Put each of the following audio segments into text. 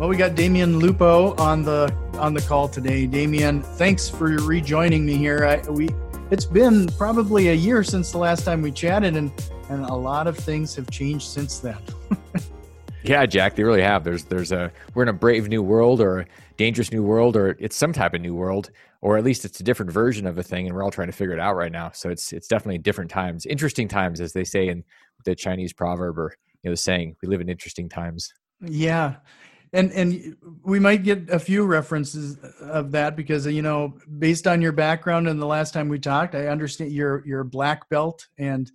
Well, we got Damion Lupo on the on the call today. Damion, thanks for rejoining me here. I, we it's been probably a year since the last time we chatted, and and a lot of things have changed since then. Yeah, Jack, they really have. There's there's a we're in a brave new world or a dangerous new world or it's some type of new world or at least it's a different version of a thing and we're all trying to figure it out right now. So it's it's definitely different times. Interesting times as they say in the Chinese proverb or you know the saying, we live in interesting times. Yeah. And and we might get a few references of that because you know, based on your background and the last time we talked, I understand you're you're black belt and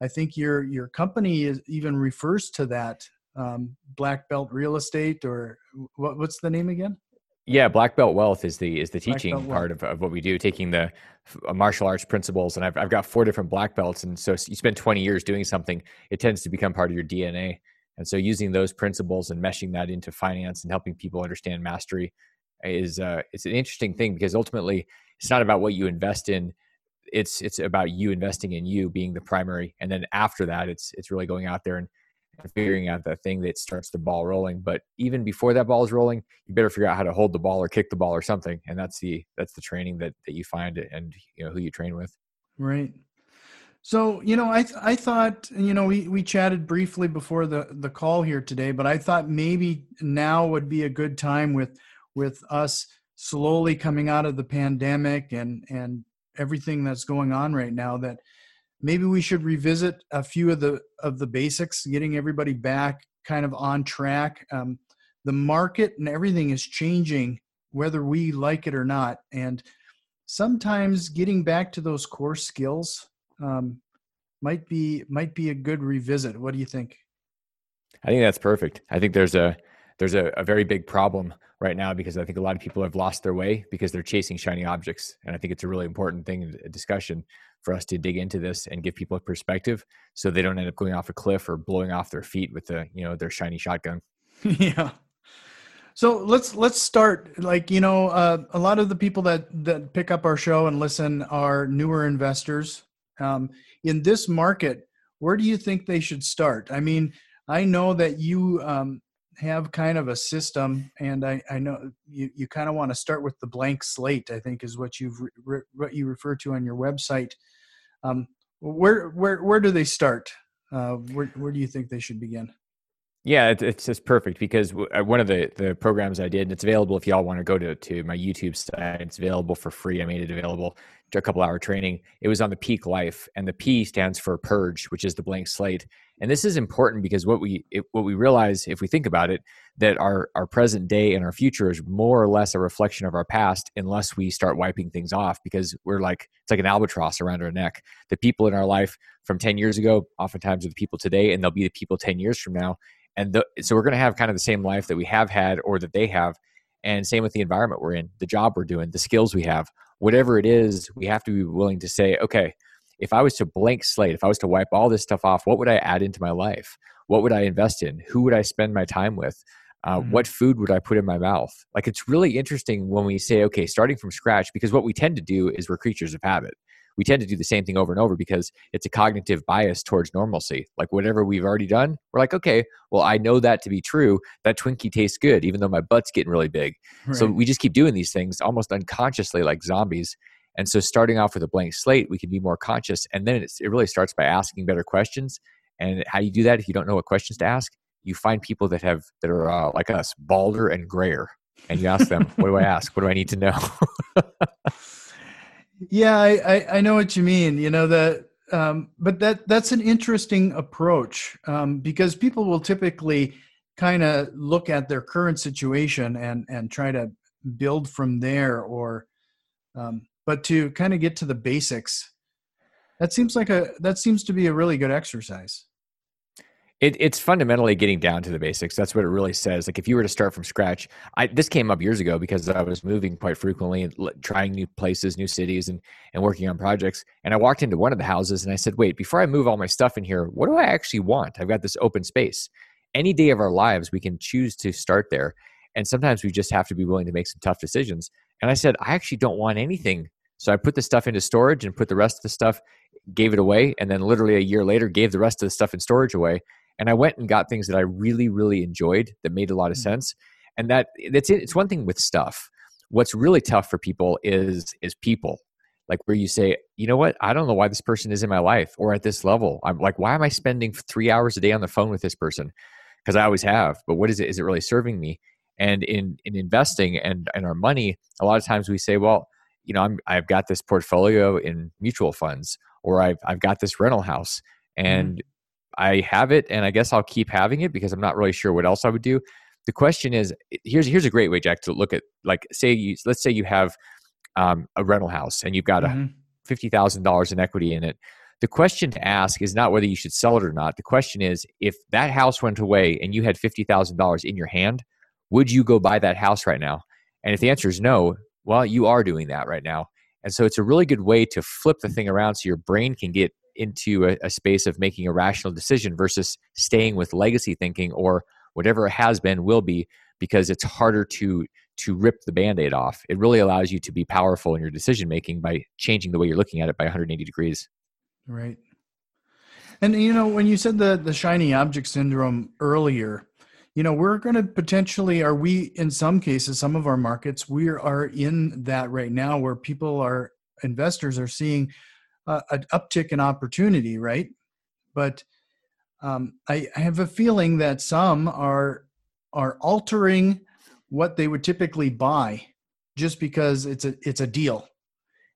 I think your your company is even refers to that um, black belt real estate or what, what's the name again? Yeah black belt wealth is the is the teaching part of, of what we do taking the uh, martial arts principles. And I've, I've got four different black belts. And so you spend 20 years doing something it tends to become part of your dna and so using those principles and meshing that into finance and helping people understand mastery is uh, it's an interesting thing because ultimately it's not about what you invest in it's it's about you investing in you being the primary and then after that it's it's really going out there and figuring out that thing that starts the ball rolling. But even before that ball is rolling, you better figure out how to hold the ball or kick the ball or something. And that's the that's the training that that you find and you know who you train with. Right. So you know, I I thought you know we we chatted briefly before the the call here today, but I thought maybe now would be a good time with with us slowly coming out of the pandemic and and everything that's going on right now that maybe we should revisit a few of the of the basics getting everybody back kind of on track. Um, the market and everything is changing whether we like it or not. And sometimes getting back to those core skills um, might be might be a good revisit what do you think i think that's perfect i think there's a there's a, a very big problem right now because I think a lot of people have lost their way because they're chasing shiny objects. And I think it's a really important thing, a discussion for us to dig into this and give people a perspective so they don't end up going off a cliff or blowing off their feet with the, you know, their shiny shotgun. yeah. So let's let's start. Like you know, uh, a lot of the people that that pick up our show and listen are newer investors. Um, in this market, where do you think they should start? I mean, I know that you um, have kind of a system, and I, I know you, you kind of want to start with the blank slate. I think is what you've re, what you refer to on your website. Um, where where where do they start? Uh, where where do you think they should begin? Yeah, it's just perfect because uh, one of the the programs I did, and it's available if y'all want to go to to my YouTube site. It's available for free. I made it available a couple hour training. It was on the peak life, and the P stands for purge, which is the blank slate. And this is important because what we it, what we realize if we think about it, that our our present day and our future is more or less a reflection of our past, unless we start wiping things off. Because we're like it's like an albatross around our neck. The people in our life from ten years ago, oftentimes are the people today, and they'll be the people ten years from now and the, so we're going to have kind of the same life that we have had or that they have and same with the environment we're in the job we're doing the skills we have whatever it is we have to be willing to say okay if i was to blank slate if i was to wipe all this stuff off what would i add into my life? What would i invest in? Who would i spend my time with? Uh, mm-hmm. what food would i put in my mouth? Like it's really interesting when we say okay starting from scratch because what we tend to do is we're creatures of habit we tend to do the same thing over and over because it's a cognitive bias towards normalcy. Like whatever we've already done, we're like, okay, well, I know that to be true. That Twinkie tastes good, even though my butt's getting really big. Right. So we just keep doing these things almost unconsciously, like zombies. And so, starting off with a blank slate, we can be more conscious. And then it really starts by asking better questions. And how do you do that, if you don't know what questions to ask, you find people that have that are uh, like us, balder and grayer, and you ask them, "What do I ask? What do I need to know?" Yeah, I, I, I know what you mean. You know that, um, but that that's an interesting approach um, because people will typically kind of look at their current situation and and try to build from there, or um, but to kind of get to the basics, that seems like a that seems to be a really good exercise. It, it's fundamentally getting down to the basics. That's what it really says. Like if you were to start from scratch, I this came up years ago because I was moving quite frequently and trying new places, new cities, and and working on projects. And I walked into one of the houses and I said, "Wait, before I move all my stuff in here, what do I actually want? I've got this open space. Any day of our lives, we can choose to start there, and sometimes we just have to be willing to make some tough decisions." And I said, "I actually don't want anything." So I put the stuff into storage and put the rest of the stuff, gave it away, and then literally a year later gave the rest of the stuff in storage away and I went and got things that I really, really enjoyed that made a lot of mm. sense. And that that's it. It's one thing with stuff. What's really tough for people is is people. Like where you say, you know what, I don't know why this person is in my life or at this level. I'm like, why am I spending three hours a day on the phone with this person? Because I always have. But what is it? Is it really serving me? And in in investing and and our money, a lot of times we say, well, you know, I'm I've got this portfolio in mutual funds, or I've I've got this rental house, mm. and mm. I have it and I guess I'll keep having it because I'm not really sure what else I would do. The question is here's here's a great way, Jack, to look at like say you let's say you have um, a rental house and you've got mm-hmm. a fifty thousand dollars in equity in it. The question to ask is not whether you should sell it or not. The question is if that house went away and you had fifty thousand dollars in your hand, would you go buy that house right now? And if the answer is no, well, you are doing that right now. And so it's a really good way to flip the thing around so your brain can get into a, a space of making a rational decision versus staying with legacy thinking or whatever it has been will be because it's harder to to rip the band-aid off. It really allows you to be powerful in your decision making by changing the way you're looking at it by 180 degrees. Right. And you know when you said the the shiny object syndrome earlier you know we're going to potentially are we in some cases some of our markets we are in that right now where people are investors are seeing uh, an uptick in opportunity, right? But um, I, I have a feeling that some are are altering what they would typically buy just because it's a it's a deal,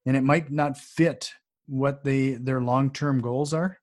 and it might not fit what they their long term goals are.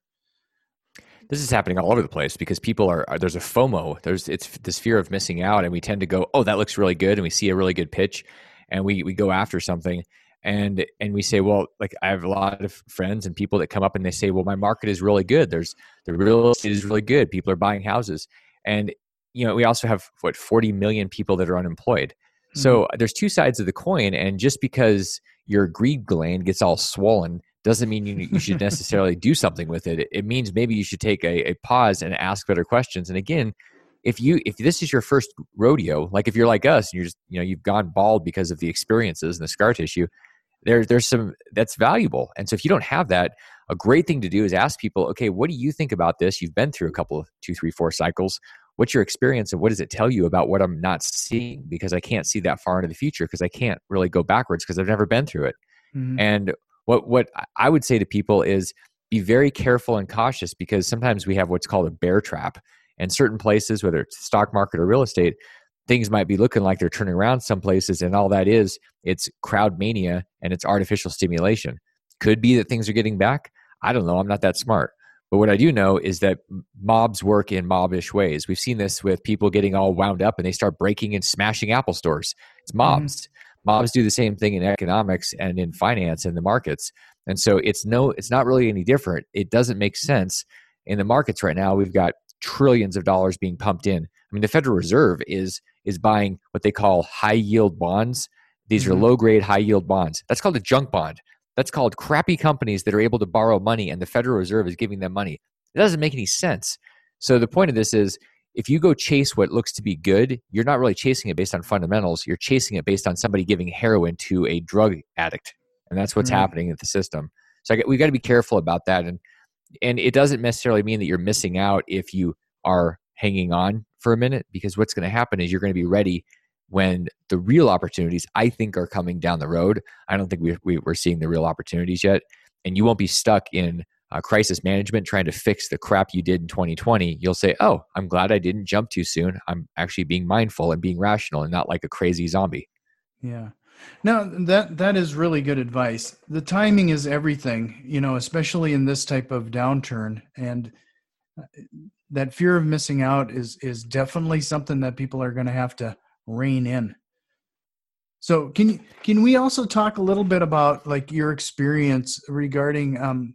This is happening all over the place because people are, are, there's a FOMO. There's it's this fear of missing out, and we tend to go, oh, that looks really good, and we see a really good pitch, and we we go after something, and and we say well like i have a lot of friends and people that come up and they say well my market is really good. There's the real estate is really good. People are buying houses. And you know we also have what 40 million people that are unemployed. Mm-hmm. so there's two sides of the coin and just because your greed gland gets all swollen doesn't mean you, you should necessarily do something with it. it means maybe you should take a, a pause and ask better questions. And again if you if this is your first rodeo like if you're like us and you're just you know you've gone bald because of the experiences and the scar tissue there, there's some that's valuable. And so if you don't have that, a great thing to do is ask people, okay, what do you think about this? You've been through a couple of two, three, four cycles. What's your experience and what does it tell you about what I'm not seeing? Because I can't see that far into the future because I can't really go backwards because I've never been through it. Mm-hmm. And what what I would say to people is be very careful and cautious because sometimes we have what's called a bear trap. And certain places, whether it's stock market or real estate, things might be looking like they're turning around some places and all that is it's crowd mania and it's artificial stimulation. Could be that things are getting back. I don't know. I'm not that smart. But what i do know is that mobs work in mobbish ways. We've seen this with people getting all wound up and they start breaking and smashing apple stores. It's mm-hmm. mobs. Mm-hmm. mobs do the same thing in economics and in finance and the markets. And so it's no it's not really any different. It doesn't make sense. In the markets right now we've got trillions of dollars being pumped in I mean, the Federal Reserve is is buying what they call high yield bonds. These mm-hmm. are low grade high yield bonds. That's called a junk bond. That's called crappy companies that are able to borrow money and the Federal Reserve is giving them money. It doesn't make any sense. So the point of this is if you go chase what looks to be good, you're not really chasing it based on fundamentals. You're chasing it based on somebody giving heroin to a drug addict. And that's what's mm-hmm. happening in the system. So we got to be careful about that. And and it doesn't necessarily mean that you're missing out if you are hanging on for a minute because what's going to happen is you're going to be ready when the real opportunities I think are coming down the road. I don't think we, we, are seeing the real opportunities yet. And you won't be stuck in uh, crisis management trying to fix the crap you did in 2020. You'll say, oh, I'm glad I didn't jump too soon. I'm actually being mindful and being rational and not like a crazy zombie. Yeah. Now that that is really good advice. The timing is everything, you know, especially in this type of downturn. And uh, that fear of missing out is is definitely something that people are going to have to rein in. So can can we also talk a little bit about like your experience regarding um,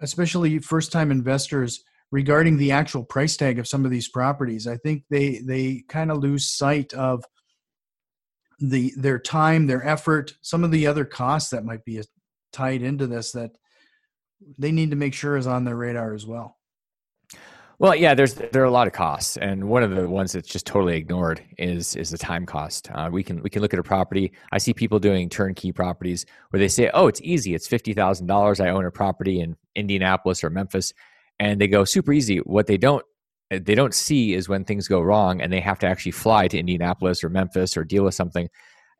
especially first time investors regarding the actual price tag of some of these properties. I think they they kind of lose sight of the their time, their effort, some of the other costs that might be tied into this that they need to make sure is on their radar as well. Well, yeah, there's there are a lot of costs, and one of the ones that's just totally ignored is is the time cost. Uh, we can we can look at a property. I see people doing turnkey properties where they say, "Oh, it's easy. It's fifty thousand dollars. I own a property in Indianapolis or Memphis," and they go super easy. What they don't they don't see is when things go wrong, and they have to actually fly to Indianapolis or Memphis or deal with something.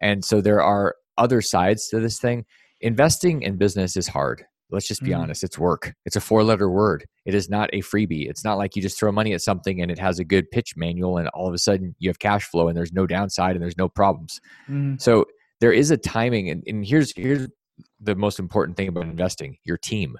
And so there are other sides to this thing. Investing in business is hard. Let's just be mm. honest. It's work. It's a four letter word. It is not a freebie. It's not like you just throw money at something and it has a good pitch manual and all of a sudden you have cash flow and there's no downside and there's no problems. Mm. So there is a timing and, and here's here's the most important thing about investing, your team.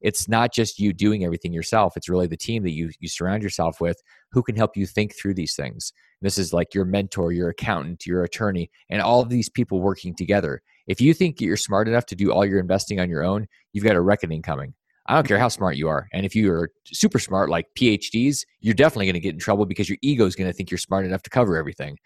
It's not just you doing everything yourself. It's really the team that you you surround yourself with who can help you think through these things. This is like your mentor, your accountant, your attorney, and all of these people working together. If you think you're smart enough to do all your investing on your own, you've got a reckoning coming. I don't care how smart you are. And if you're super smart, like PhDs, you're definitely going to get in trouble because your ego is going to think you're smart enough to cover everything.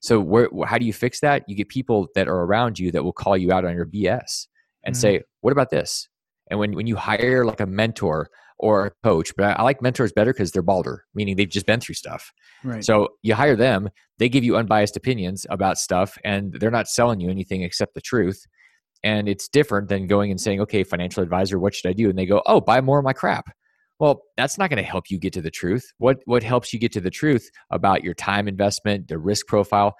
So, where, how do you fix that? You get people that are around you that will call you out on your BS and mm-hmm. say, What about this? And when, when you hire like a mentor or a coach, but I, I like mentors better because they're balder, meaning they've just been through stuff. Right. So you hire them, they give you unbiased opinions about stuff, and they're not selling you anything except the truth. And it's different than going and saying, okay, financial advisor, what should I do? And they go, oh, buy more of my crap. Well, that's not going to help you get to the truth. What what helps you get to the truth about your time investment, the risk profile?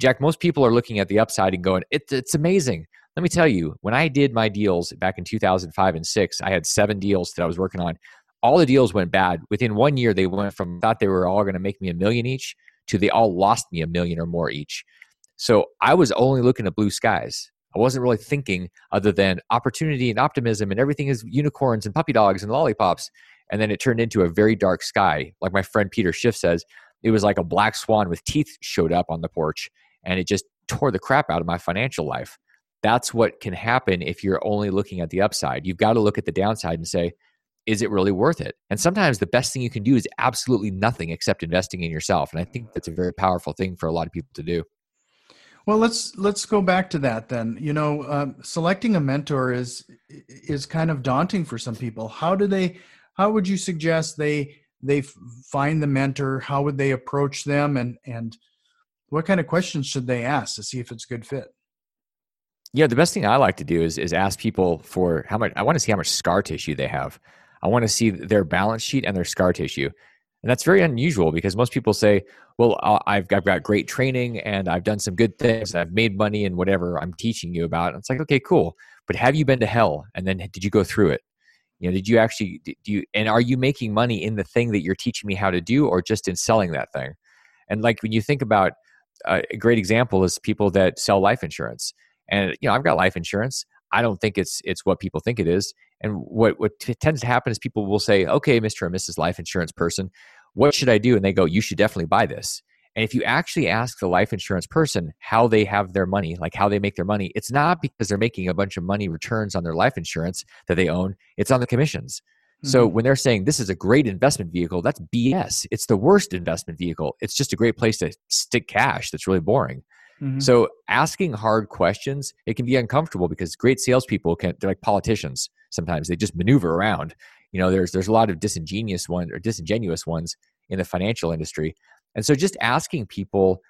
Jack, most people are looking at the upside and going, it, it's amazing. Let me tell you, when I did my deals back in 2005 and 6, I had seven deals that I was working on. All the deals went bad. Within one year, they went from thought they were all going to make me a million each to they all lost me a million or more each. So I was only looking at blue skies. I wasn't really thinking other than opportunity and optimism and everything is unicorns and puppy dogs and lollipops. And then it turned into a very dark sky. Like my friend Peter Schiff says, it was like a black swan with teeth showed up on the porch and it just tore the crap out of my financial life. That's what can happen if you're only looking at the upside. You've got to look at the downside and say, is it really worth it? And sometimes the best thing you can do is absolutely nothing except investing in yourself. And I think that's a very powerful thing for a lot of people to do. Well, let's let's go back to that then. You know, um, selecting a mentor is is kind of daunting for some people. How do they? How would you suggest they they find the mentor? How would they approach them? And and what kind of questions should they ask to see if it's a good fit? Yeah, the best thing I like to do is is ask people for how much I want to see how much scar tissue they have. I want to see their balance sheet and their scar tissue. And that's very unusual because most people say, well, I've, I've got great training and I've done some good things. I've made money and whatever I'm teaching you about. And it's like, okay, cool. But have you been to hell? And then did you go through it? You know, did you actually, do you, and are you making money in the thing that you're teaching me how to do or just in selling that thing? And like when you think about uh, a great example is people that sell life insurance and you know, I've got life insurance. I don't think it's it's what people think it is. And what what t- tends to happen is people will say, "Okay, Mr. or Mrs. Life Insurance person, what should I do?" And they go, "You should definitely buy this." And if you actually ask the life insurance person how they have their money, like how they make their money, it's not because they're making a bunch of money returns on their life insurance that they own, it's on the commissions. Mm-hmm. So when they're saying this is a great investment vehicle, that's BS. It's the worst investment vehicle. It's just a great place to stick cash that's really boring. Mm-hmm. So asking hard questions, it can be uncomfortable because great salespeople can they're like politicians sometimes. They just maneuver around. You know, there's there's a lot of disingenuous ones or disingenuous ones in the financial industry. And so just asking people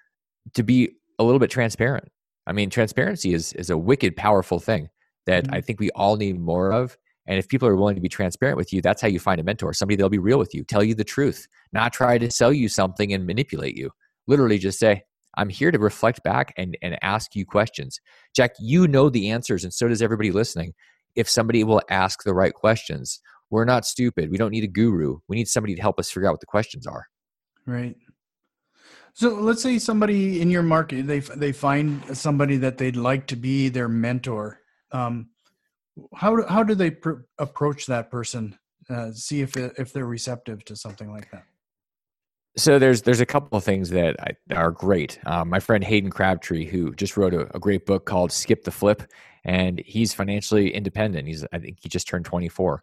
to be a little bit transparent. I mean, transparency is is a wicked powerful thing that mm-hmm. I think we all need more of. And if people are willing to be transparent with you, that's how you find a mentor. Somebody that'll be real with you, tell you the truth, not try to sell you something and manipulate you. Literally just say, I'm here to reflect back and, and ask you questions. Jack, you know the answers, and so does everybody listening. If somebody will ask the right questions, we're not stupid. We don't need a guru. We need somebody to help us figure out what the questions are. Right. So let's say somebody in your market they they find somebody that they'd like to be their mentor. Um, how how do they pr- approach that person? Uh, see if if they're receptive to something like that. So there's there's a couple of things that I, are great. Um, my friend Hayden Crabtree, who just wrote a, a, great book called Skip the Flip, and he's financially independent. He's I think he just turned 24,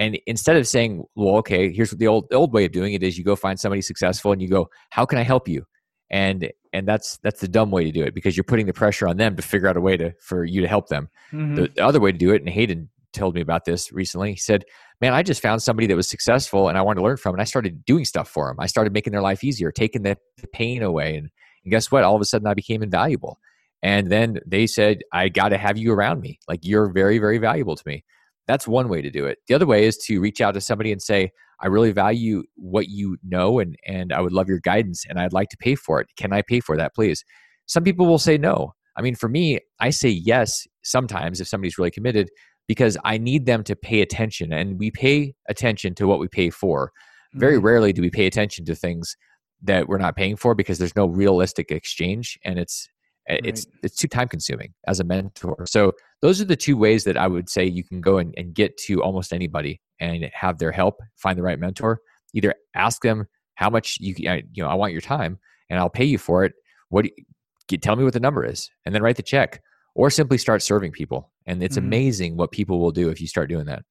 And instead of saying, well, okay, here's what the old the old way of doing it is you go find somebody successful and you go, how can I help you? And and that's that's the dumb way to do it because you're putting the pressure on them to figure out a way to for you to help them. Mm-hmm. The, the, other way to do it, and Hayden told me about this recently. He said, "Man, I just found somebody that was successful, and I wanted to learn from, and I started doing stuff for them. I started making their life easier, taking the, the pain away, and, and guess what? All of a sudden, I became invaluable." And then they said, "I got to have you around me. Like you're very, very valuable to me." That's one way to do it. The other way is to reach out to somebody and say, I really value what you know and, and I would love your guidance and I'd like to pay for it. Can I pay for that, please? Some people will say no. I mean, for me, I say yes sometimes if somebody's really committed because I need them to pay attention and we pay attention to what we pay for. Very mm-hmm. rarely do we pay attention to things that we're not paying for because there's no realistic exchange and it's right. it's it's too time consuming as a mentor. So those are the two ways that I would say you can go and, and get to almost anybody and have their help, find the right mentor. Either ask them how much you you know I want your time and I'll pay you for it. What you, tell me what the number is, and then write the check, or simply start serving people. And it's mm-hmm. amazing what people will do if you start doing that.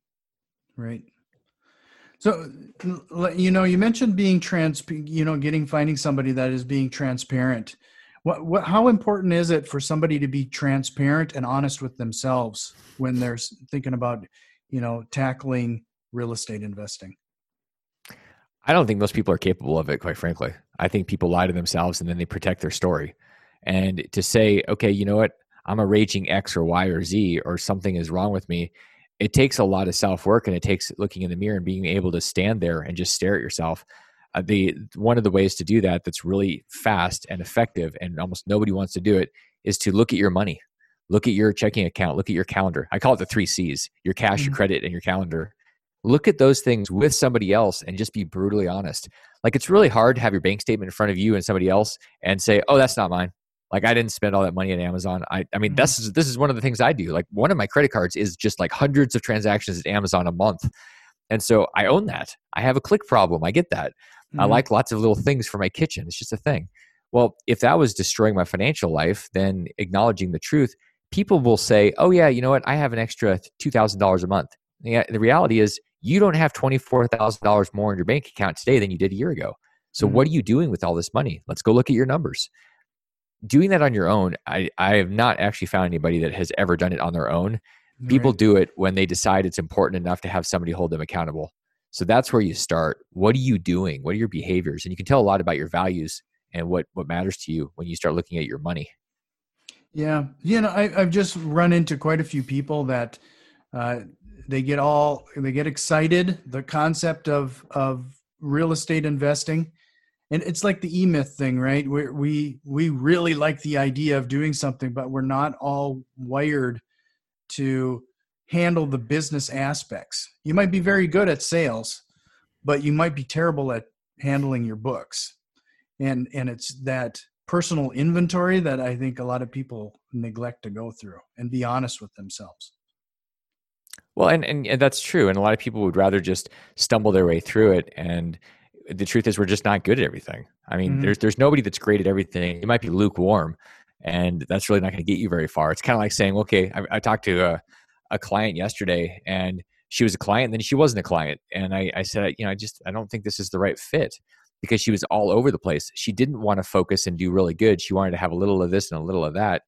Right. So, you know, you mentioned being trans, you know, getting finding somebody that is being transparent. What, what, how important is it for somebody to be transparent and honest with themselves when they're thinking about, you know, tackling real estate investing? I don't think most people are capable of it, quite frankly. I think people lie to themselves and then they protect their story. And to say, okay, you know what, I'm a raging X or Y or Z or something is wrong with me, it takes a lot of self work and it takes looking in the mirror and being able to stand there and just stare at yourself. Uh, the one of the ways to do that that's really fast and effective and almost nobody wants to do it is to look at your money. Look at your checking account. Look at your calendar. I call it the three c's your cash mm-hmm. your credit and your calendar. Look at those things with somebody else and just be brutally honest. Like it's really hard to have your bank statement in front of you and somebody else and say oh that's not mine like i didn't spend all that money at amazon i, I mean mm-hmm. this is this is one of the things i do like one of my credit cards is just like hundreds of transactions at amazon a month and so i own that i have a click problem i get that Mm-hmm. I like lots of little things for my kitchen. It's just a thing. Well, if that was destroying my financial life, then acknowledging the truth, people will say, "Oh yeah, you know what? I have an extra two thousand dollars a month." Yeah, the reality is, you don't have twenty four thousand dollars more in your bank account today than you did a year ago. So, mm-hmm. what are you doing with all this money? Let's go look at your numbers. Doing that on your own, I, I have not actually found anybody that has ever done it on their own. People do it when they decide it's important enough to have somebody hold them accountable. So that's where you start. What are you doing? What are your behaviors? And you can tell a lot about your values and what what matters to you when you start looking at your money. Yeah, you know, I, have just run into quite a few people that uh, they get all they get excited the concept of of real estate investing, and it's like the e myth thing, right? We we we really like the idea of doing something, but we're not all wired to handle the business aspects. You might be very good at sales, but you might be terrible at handling your books. And and it's that personal inventory that I think a lot of people neglect to go through and be honest with themselves. Well, and, and, and that's true. And a lot of people would rather just stumble their way through it. And the truth is, we're just not good at everything. I mean, mm-hmm. there's there's nobody that's great at everything. You might be lukewarm, and that's really not going to get you very far. It's kind of like saying, okay, I, I talked to a, a client yesterday and she was a client and then she wasn't a client. And I, I said you know i just i don't think this is the right fit because she was all over the place. She didn't want to focus and do really good. She wanted to have a little of this and a little of that.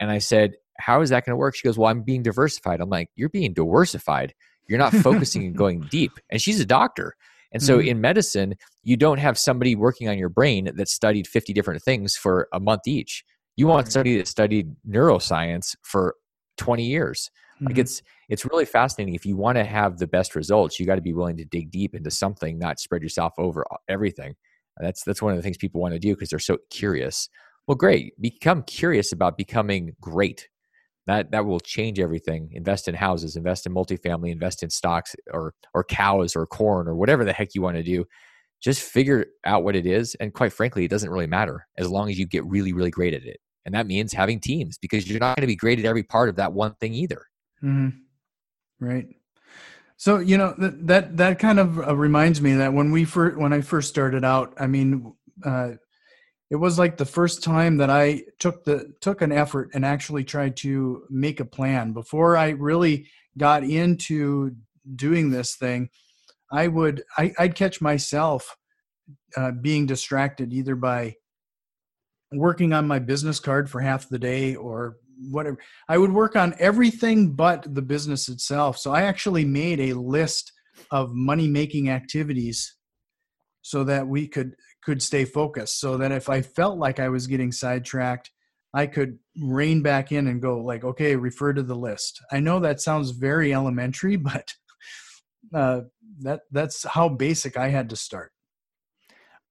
And i said how is that going to work? She goes well i'm being diversified. I'm like you're being diversified. You're not focusing and going deep. And she's a doctor and so mm-hmm. in medicine you don't have somebody working on your brain that studied 50 different things for a month each you want somebody that studied neuroscience for 20 years like mm-hmm. it's it's really fascinating. If you want to have the best results, you got to be willing to dig deep into something, not spread yourself over everything. That's that's one of the things people want to do because they're so curious. Well, great. Become curious about becoming great. That that will change everything. Invest in houses, invest in multifamily, invest in stocks or or cows or corn or whatever the heck you want to do. Just figure out what it is, and quite frankly, it doesn't really matter as long as you get really really great at it. And that means having teams because you're not going to be great at every part of that one thing either. Mm-hmm. Right. So you know that that that kind of uh, reminds me that when we first when I first started out, I mean, uh, it was like the first time that I took the took an effort and actually tried to make a plan before I really got into doing this thing, I would I, would catch myself uh, being distracted either by working on my business card for half the day or whatever. I would work on everything but the business itself. So I actually made a list of money making activities so that we could could stay focused. So that if i felt like i was getting sidetracked i could rein back in and go like okay refer to the list. I know that sounds very elementary but uh, that that's how basic i had to start.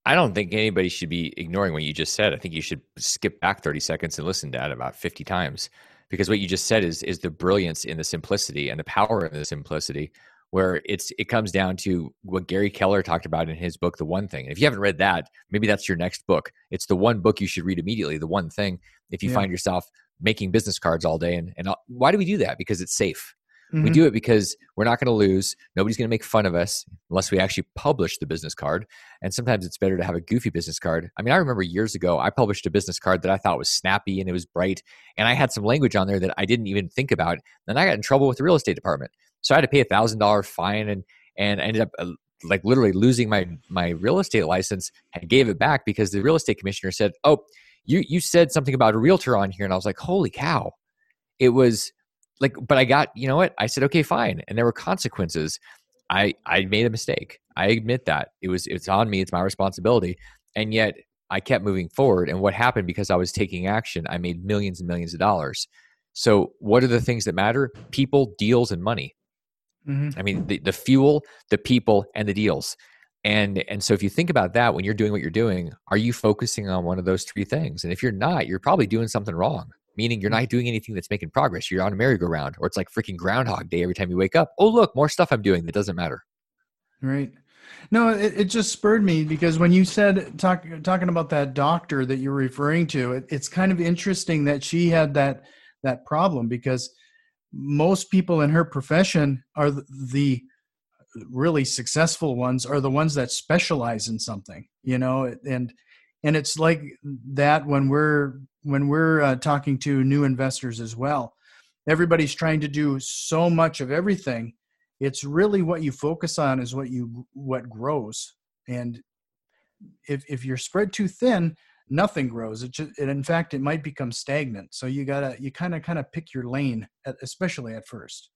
I don't think anybody should be ignoring what you just said. I think you should skip back 30 seconds and listen to that about 50 times because what you just said is is the brilliance in the simplicity and the power in the simplicity where it's it comes down to what Gary Keller talked about in his book The One Thing. If you haven't read that, maybe that's your next book. It's the one book you should read immediately, The One Thing. If you yeah. find yourself making business cards all day and and why do we do that? Because it's safe. Mm-hmm. We do it because we're not going to lose. Nobody's going to make fun of us unless we actually publish the business card. And sometimes it's better to have a goofy business card. I mean, I remember years ago, I published a business card that I thought was snappy and it was bright. And I had some language on there that I didn't even think about. And I got in trouble with the real estate department. So I had to pay a thousand dollar fine and, and I ended up uh, like literally losing my, my real estate license and gave it back because the real estate commissioner said, Oh, you, you said something about a realtor on here. And I was like, Holy cow. It was like but i got you know what? I said okay fine. And there were consequences. I i made a mistake. I admit that. It was it's on me. It's my responsibility. And yet i kept moving forward. And what happened because i was taking action i made millions and millions of dollars. So what are the things that matter? People deals and money mm-hmm. i mean the, the fuel the people and the deals and and so if you think about that when you're doing what you're doing are you focusing on one of those three things and if you're not you're probably doing something wrong meaning you're not doing anything that's making progress. You're on a merry-go-round, or it's like freaking Groundhog Day every time you wake up. Oh, look, more stuff I'm doing that doesn't matter. Right. No, it, it just spurred me because when you said talk, talking about that doctor that you're referring to, it, it's kind of interesting that she had that that problem because most people in her profession are the, really successful ones are the ones that specialize in something, you know, and and it's like that when we're when we're uh, talking to new investors as well. Everybody's trying to do so much of everything. It's really what you focus on is what you what grows. And if if you're spread too thin nothing grows it just in fact it might become stagnant so you gotta you kind of kind of pick your lane at, especially at first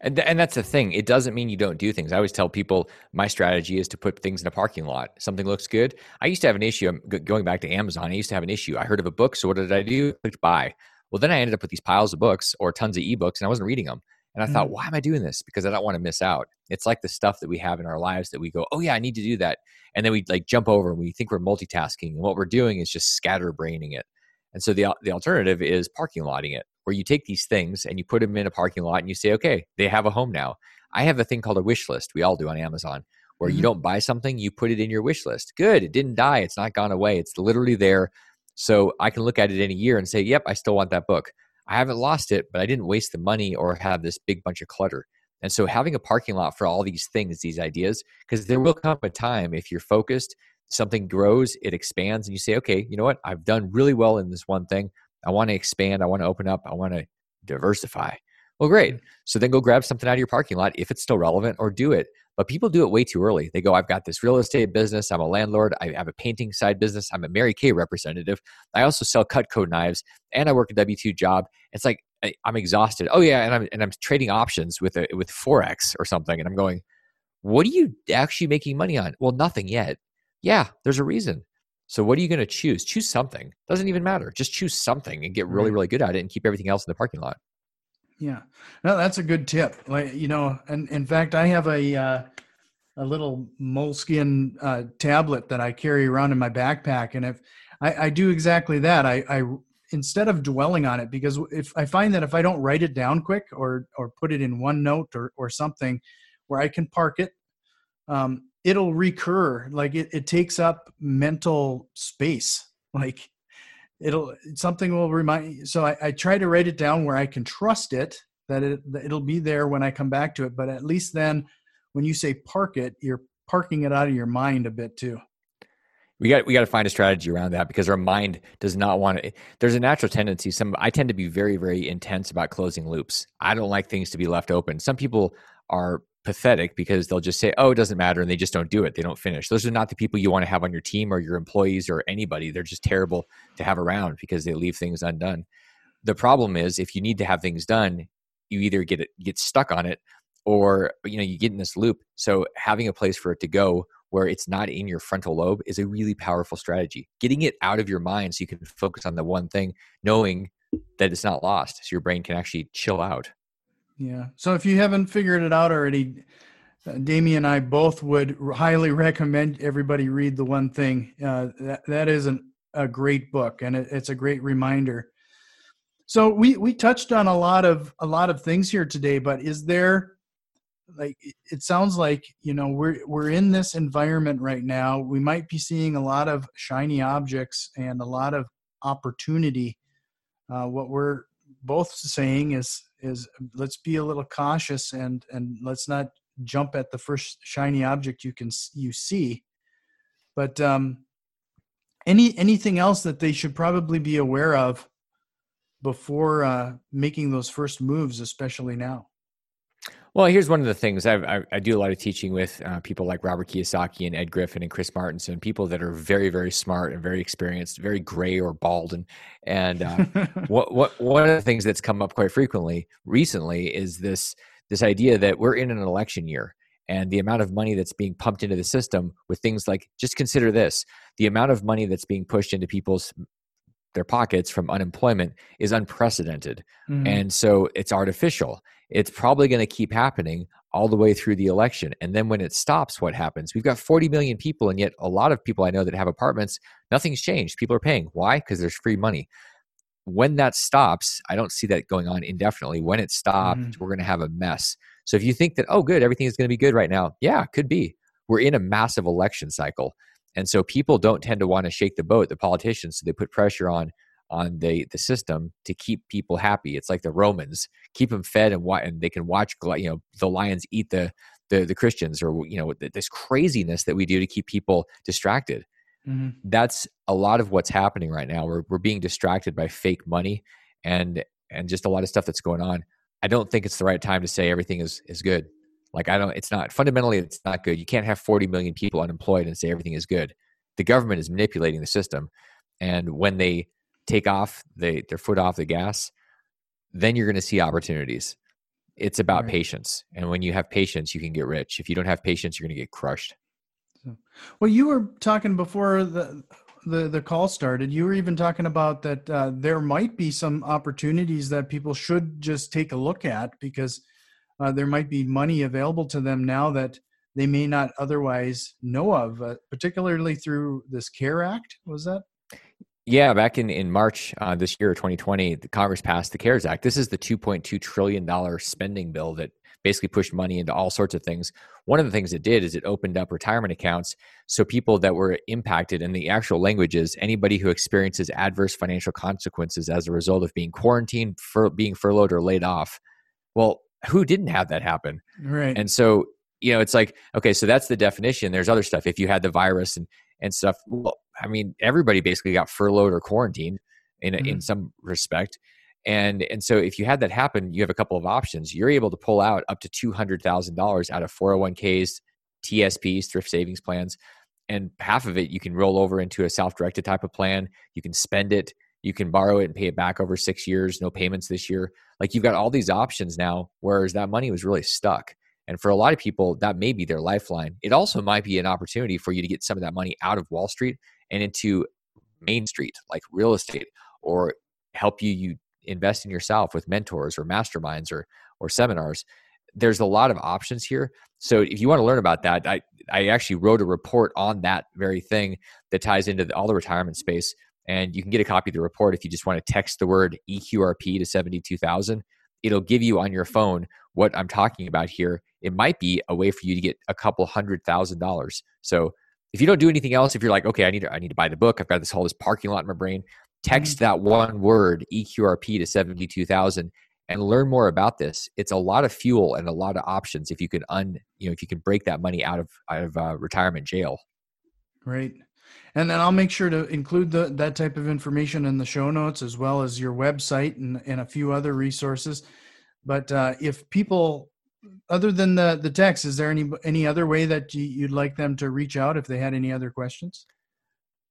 and, th- and that's the thing. It doesn't mean you don't do things. I always tell people my strategy is to put things in a parking lot. Something looks good. I used to have an issue. Um, g- going back to Amazon. I used to have an issue. I heard of a book. So what did I do? I clicked buy. Well, then I ended up with these piles of books or tons of ebooks and I wasn't reading them. And I mm thought, why am I doing this? Because I don't want to miss out. It's like the stuff that we have in our lives that we go, oh, yeah, I need to do that. And then we like jump over and we think we're multitasking. And what we're doing is just scatterbraining it. And so the, the alternative is parking lotting it where you take these things and you put them in a parking lot and you say, okay, they have a home now. I have a thing called a wish list. We all do on Amazon, where mm-hmm. you don't buy something, you put it in your wish list. Good. It didn't die. It's not gone away. It's literally there. So I can look at it in a year and say, yep, I still want that book. I haven't lost it, but I didn't waste the money or have this big bunch of clutter. And so having a parking lot for all these things, these ideas, because there will come a time if you're focused, something grows, it expands, and you say, okay, you know what? I've done really well in this one thing. I want to expand. I want to open up. I want to diversify. Well, great. Mm. So then go grab something out of your parking lot if it's still relevant or do it. But people do it way too early. They go, I've got this real estate business. I'm a landlord. I have a painting side business. I'm a Mary Kay representative. I also sell Cutco knives and I work a W 2 job. It's like, I, am exhausted. Oh, yeah. And I'm, and I'm trading options with, a, with Forex or something. And I'm going, what are you actually making money on? Well, nothing yet. Yeah, there's a reason. So what are you going to choose? Choose something. Doesn't even matter. Just choose something and get really, really good at it and keep everything else in the parking lot. Yeah, no, that's a good tip. Like you know, and in fact, I have a uh, a little moleskin uh, tablet that I carry around in my backpack, and if I, I do exactly that, I, I instead of dwelling on it because if I find that if I don't write it down quick or or put it in OneNote or or something where I can park it, um, it'll recur. Like it, it takes up mental space. Like it'll something will remind so I, I try to write it down where i can trust it that it that it'll be there when i come back to it but at least then when you say park it you're parking it out of your mind a bit too. We got we got to find a strategy around that because our mind does not want to there's a natural tendency some i tend to be very very intense about closing loops. I don't like things to be left open. Some people are pathetic because they'll just say, "Oh, it doesn't matter," and they just don't do it. They don't finish. Those are not the people you want to have on your team or your employees or anybody. They're just terrible to have around because they leave things undone. The problem is if you need to have things done, you either get it get stuck on it or you know you get in this loop. So having a place for it to go where it's not in your frontal lobe is a really powerful strategy. Getting it out of your mind so you can focus on the one thing, knowing that it's not lost, so your brain can actually chill out. Yeah. So if you haven't figured it out already, uh, Damion and I both would highly recommend everybody read the one thing. Uh, that that is an, a great book, and it, it's a great reminder. So we we touched on a lot of a lot of things here today, but is there like it sounds like you know we're we're in this environment right now. We might be seeing a lot of shiny objects and a lot of opportunity. Uh, what we're both saying is is let's be a little cautious and and let's not jump at the first shiny object you can you see. But um any anything else that they should probably be aware of before uh making those first moves especially now well, here's one of the things I, I do a lot of teaching with uh, people like Robert Kiyosaki and Ed Griffin and Chris Martenson, people that are very, very smart and very experienced, very gray or bald. And and uh, what what one of the things that's come up quite frequently recently is this this idea that we're in an election year and the amount of money that's being pumped into the system with things like just consider this the amount of money that's being pushed into people's their pockets from unemployment is unprecedented mm-hmm. and so it's artificial it's probably going to keep happening all the way through the election. And then when it stops, what happens? We've got 40 million people, and yet a lot of people I know that have apartments, nothing's changed. People are paying. Why? Because there's free money. When that stops, I don't see that going on indefinitely. When it stops, mm. we're going to have a mess. So if you think that, oh, good, everything is going to be good right now, yeah, could be. We're in a massive election cycle. And so people don't tend to want to shake the boat, the politicians, so they put pressure on on the the system to keep people happy. It's like the Romans keep them fed and what, and they can watch you know the lions eat the the, the Christians or you know this craziness that we do to keep people distracted. Mm-hmm. That's a lot of what's happening right now. We're we're being distracted by fake money and and just a lot of stuff that's going on. I don't think it's the right time to say everything is is good. Like I don't it's not fundamentally it's not good. You can't have 40 million people unemployed and say everything is good. The government is manipulating the system and when they take off they, their foot off the gas, then you're going to see opportunities. It's about right. patience. And when you have patience, you can get rich. If you don't have patience, you're going to get crushed. Well, you were talking before the the the call started. You were even talking about that uh, there might be some opportunities that people should just take a look at because uh, there might be money available to them now that they may not otherwise know of, uh, particularly through this CARE Act. Was that? Yeah, back in in March uh, this year, 2020, the Congress passed the CARES Act. This is the 2.2 trillion dollar spending bill that basically pushed money into all sorts of things. One of the things it did is it opened up retirement accounts so people that were impacted, and the actual language is anybody who experiences adverse financial consequences as a result of being quarantined, for being furloughed, or laid off. Well, who didn't have that happen? Right. And so you know, it's like okay, so that's the definition. There's other stuff. If you had the virus and and stuff, well, I mean, everybody basically got furloughed or quarantined in mm-hmm. in some respect. And and so if you had that happen, you have a couple of options. You're able to pull out up to two hundred thousand dollars out of 401ks, TSPs, thrift savings plans, and half of it you can roll over into a self-directed type of plan. You can spend it, you can borrow it and pay it back over six years, no payments this year. Like you've got all these options now, whereas that money was really stuck. And for a lot of people, that may be their lifeline. It also might be an opportunity for you to get some of that money out of Wall Street and into Main Street, like real estate, or help you you invest in yourself with mentors or masterminds or or seminars. There's a lot of options here. So if you want to learn about that, I I actually wrote a report on that very thing that ties into the, all the retirement space. And you can get a copy of the report if you just want to text the word EQRP to 72000. It'll give you on your phone what I'm talking about here. It might be a way for you to get a couple hundred thousand dollars. So if you don't do anything else, if you're like, okay, I need to, I need to buy the book. I've got this whole this parking lot in my brain. Text mm-hmm. that one word EQRP to seventy two thousand and learn more about this. It's a lot of fuel and a lot of options if you can un you know if you can break that money out of out of uh, retirement jail. Great. And then I'll make sure to include the, that type of information in the show notes as well as your website and, and a few other resources. But uh, if people other than the the text, is there any any other way that you'd like them to reach out if they had any other questions?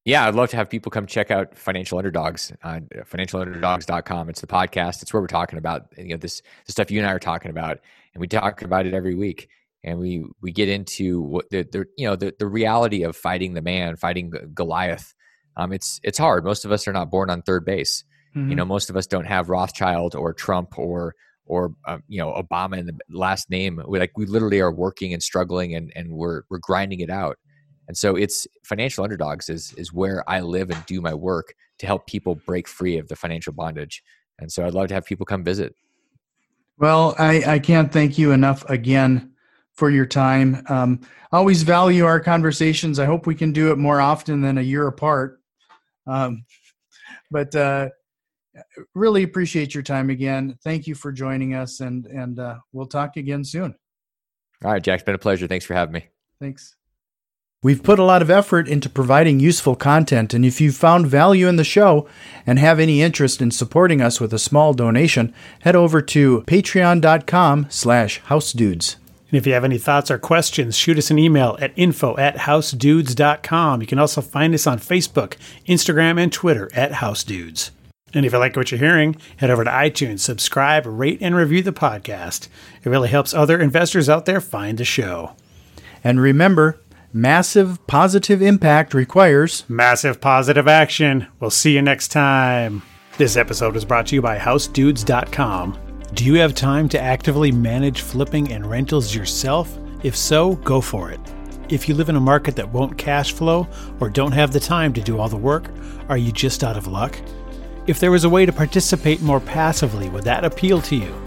Yeah, I'd love to have people come check out Financial Underdogs on financialunderdogs.com. It's the podcast. It's where we're talking about you know this the stuff you and I are talking about, and we talk about it every week. And we we get into what the, the you know the the reality of fighting the man, fighting Goliath. Um, it's it's hard. Most of us are not born on third base. Mm-hmm. You know, most of us don't have Rothschild or Trump or or um, you know Obama in the last name. We like we literally are working and struggling and and we're we're grinding it out. And so it's financial underdogs is is where I live and do my work to help people break free of the financial bondage. And so I'd love to have people come visit. Well, I, I can't thank you enough again for your time. Um, I always value our conversations. I hope we can do it more often than a year apart. Um, but uh, really appreciate your time again. Thank you for joining us, and and uh, we'll talk again soon. All right, Jack. It's been a pleasure. Thanks for having me. Thanks. We've put a lot of effort into providing useful content, and if you've found value in the show and have any interest in supporting us with a small donation, head over to patreon.com slash housedudes. And if you have any thoughts or questions, shoot us an email at info at housedudes.com. You can also find us on Facebook, Instagram, and Twitter at housedudes. And if you like what you're hearing, head over to iTunes, subscribe, rate, and review the podcast. It really helps other investors out there find the show. And remember, massive positive impact requires massive positive action. We'll see you next time. This episode was brought to you by HouseDudes.com. Do you have time to actively manage flipping and rentals yourself? If so, go for it. If you live in a market that won't cash flow or don't have the time to do all the work, are you just out of luck? If there was a way to participate more passively, would that appeal to you?